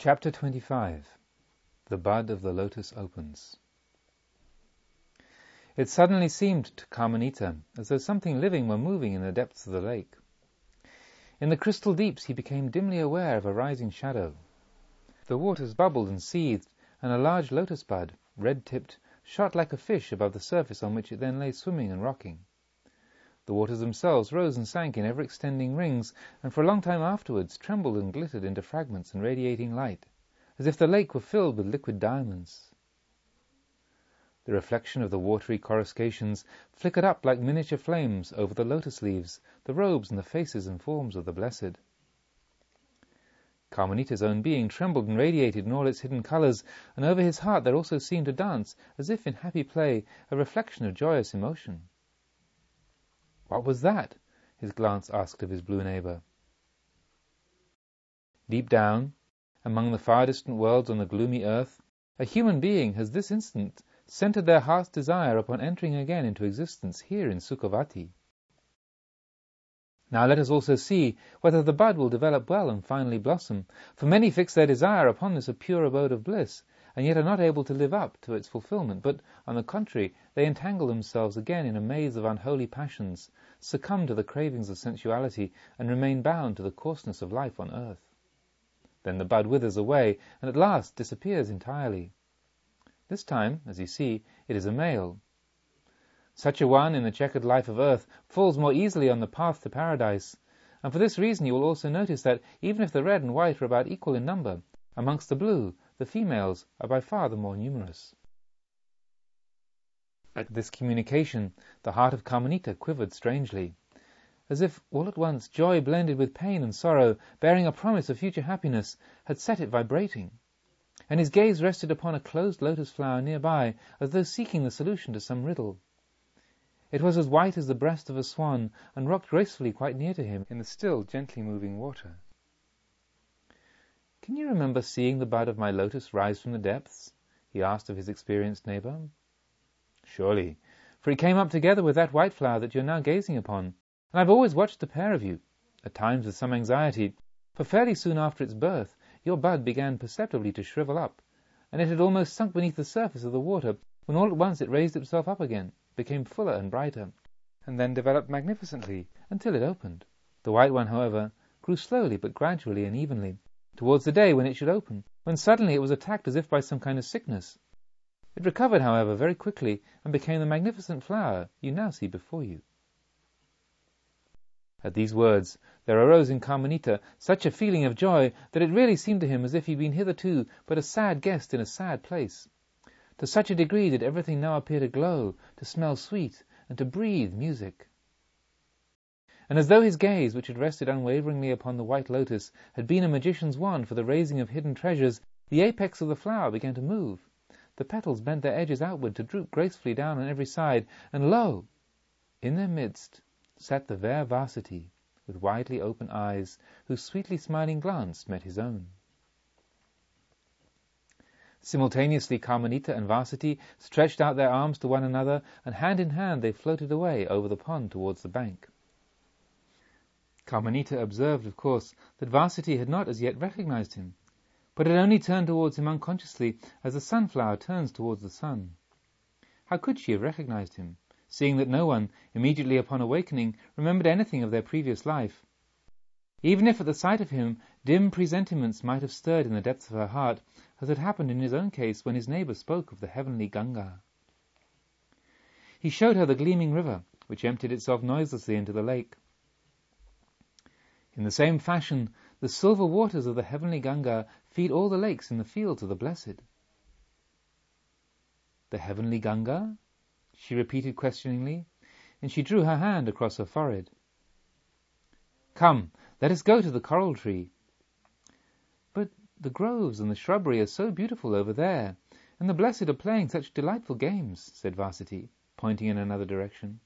Chapter 25 The Bud of the Lotus Opens It suddenly seemed to Kamanita as though something living were moving in the depths of the lake. In the crystal deeps he became dimly aware of a rising shadow. The waters bubbled and seethed, and a large lotus bud, red tipped, shot like a fish above the surface on which it then lay swimming and rocking. The waters themselves rose and sank in ever extending rings, and for a long time afterwards trembled and glittered into fragments and radiating light, as if the lake were filled with liquid diamonds. The reflection of the watery coruscations flickered up like miniature flames over the lotus leaves, the robes and the faces and forms of the blessed. Kamanita's own being trembled and radiated in all its hidden colors, and over his heart there also seemed to dance, as if in happy play, a reflection of joyous emotion. What was that? his glance asked of his blue neighbor. Deep down, among the far distant worlds on the gloomy earth, a human being has this instant centered their heart's desire upon entering again into existence here in Sukhavati. Now let us also see whether the bud will develop well and finally blossom, for many fix their desire upon this a pure abode of bliss, and yet are not able to live up to its fulfillment, but, on the contrary, they entangle themselves again in a maze of unholy passions, succumb to the cravings of sensuality, and remain bound to the coarseness of life on earth. Then the bud withers away, and at last disappears entirely. This time, as you see, it is a male. Such a one, in the checkered life of earth, falls more easily on the path to paradise, and for this reason you will also notice that, even if the red and white are about equal in number, amongst the blue the females are by far the more numerous. At this communication, the heart of Kamanita quivered strangely, as if all at once joy blended with pain and sorrow, bearing a promise of future happiness, had set it vibrating. And his gaze rested upon a closed lotus flower near by, as though seeking the solution to some riddle. It was as white as the breast of a swan, and rocked gracefully quite near to him in the still, gently moving water. Can you remember seeing the bud of my lotus rise from the depths? he asked of his experienced neighbor. Surely, for it came up together with that white flower that you are now gazing upon, and I have always watched the pair of you, at times with some anxiety, for fairly soon after its birth your bud began perceptibly to shrivel up, and it had almost sunk beneath the surface of the water, when all at once it raised itself up again, became fuller and brighter, and then developed magnificently until it opened. The white one, however, grew slowly but gradually and evenly, towards the day when it should open, when suddenly it was attacked as if by some kind of sickness. It recovered, however, very quickly, and became the magnificent flower you now see before you. At these words there arose in Kamanita such a feeling of joy that it really seemed to him as if he had been hitherto but a sad guest in a sad place. To such a degree did everything now appear to glow, to smell sweet, and to breathe music and as though his gaze, which had rested unwaveringly upon the white lotus, had been a magician's wand for the raising of hidden treasures, the apex of the flower began to move. The petals bent their edges outward to droop gracefully down on every side, and lo! in their midst sat the fair Vasitthi, with widely open eyes, whose sweetly smiling glance met his own. Simultaneously Kamanita and Vasitthi stretched out their arms to one another, and hand in hand they floated away over the pond towards the bank. Kamanita observed, of course, that Vasitthi had not as yet recognized him, but had only turned towards him unconsciously as a sunflower turns towards the sun. How could she have recognized him, seeing that no one, immediately upon awakening, remembered anything of their previous life? Even if at the sight of him dim presentiments might have stirred in the depths of her heart, as had happened in his own case when his neighbor spoke of the heavenly Ganga. He showed her the gleaming river, which emptied itself noiselessly into the lake. In the same fashion, the silver waters of the heavenly Ganga feed all the lakes in the fields of the blessed. The heavenly Ganga? she repeated questioningly, and she drew her hand across her forehead. Come, let us go to the coral tree. But the groves and the shrubbery are so beautiful over there, and the blessed are playing such delightful games, said Vasitthi, pointing in another direction.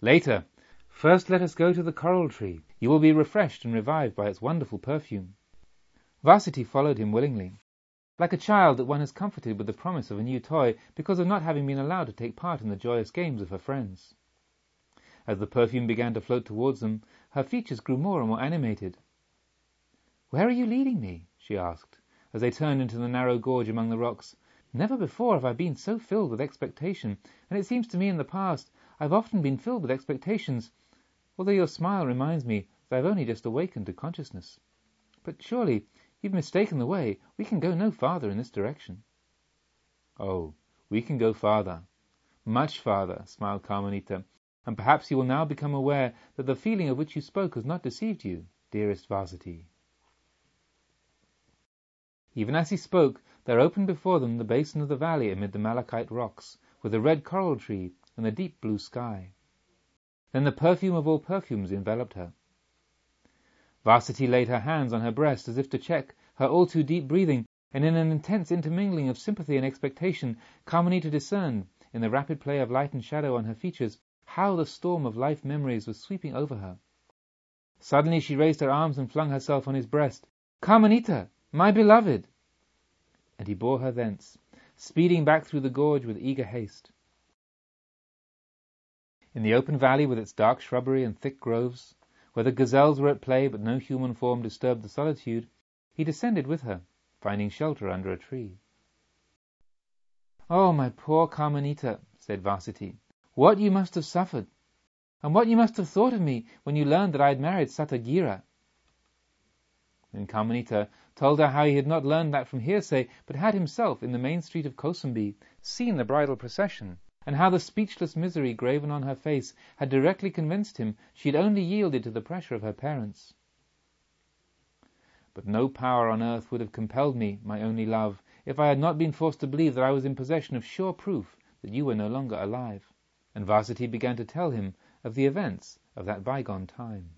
Later, First let us go to the coral tree. You will be refreshed and revived by its wonderful perfume. Vasitthi followed him willingly, like a child that one has comforted with the promise of a new toy because of not having been allowed to take part in the joyous games of her friends. As the perfume began to float towards them, her features grew more and more animated. Where are you leading me? she asked, as they turned into the narrow gorge among the rocks. Never before have I been so filled with expectation, and it seems to me in the past I've often been filled with expectations, although your smile reminds me that I've only just awakened to consciousness. But surely you've mistaken the way. We can go no farther in this direction. Oh, we can go farther, much farther, smiled Kamanita, and perhaps you will now become aware that the feeling of which you spoke has not deceived you, dearest Vasitthi. Even as he spoke, there opened before them the basin of the valley amid the malachite rocks, with the red coral tree and the deep blue sky. Then the perfume of all perfumes enveloped her. Vasitthi laid her hands on her breast as if to check her all too deep breathing, and in an intense intermingling of sympathy and expectation, Kamanita discerned, in the rapid play of light and shadow on her features, how the storm of life memories was sweeping over her. Suddenly she raised her arms and flung herself on his breast. Kamanita! My beloved! And he bore her thence, speeding back through the gorge with eager haste. In the open valley with its dark shrubbery and thick groves, where the gazelles were at play but no human form disturbed the solitude, he descended with her, finding shelter under a tree. Oh, my poor Kamanita, said Vasitthi, what you must have suffered, and what you must have thought of me when you learned that I had married Satagira. Then Kamanita told her how he had not learned that from hearsay, but had himself, in the main street of Kosambi, seen the bridal procession, and how the speechless misery graven on her face had directly convinced him she had only yielded to the pressure of her parents. But no power on earth would have compelled me, my only love, if I had not been forced to believe that I was in possession of sure proof that you were no longer alive. And Vasitthi began to tell him of the events of that bygone time.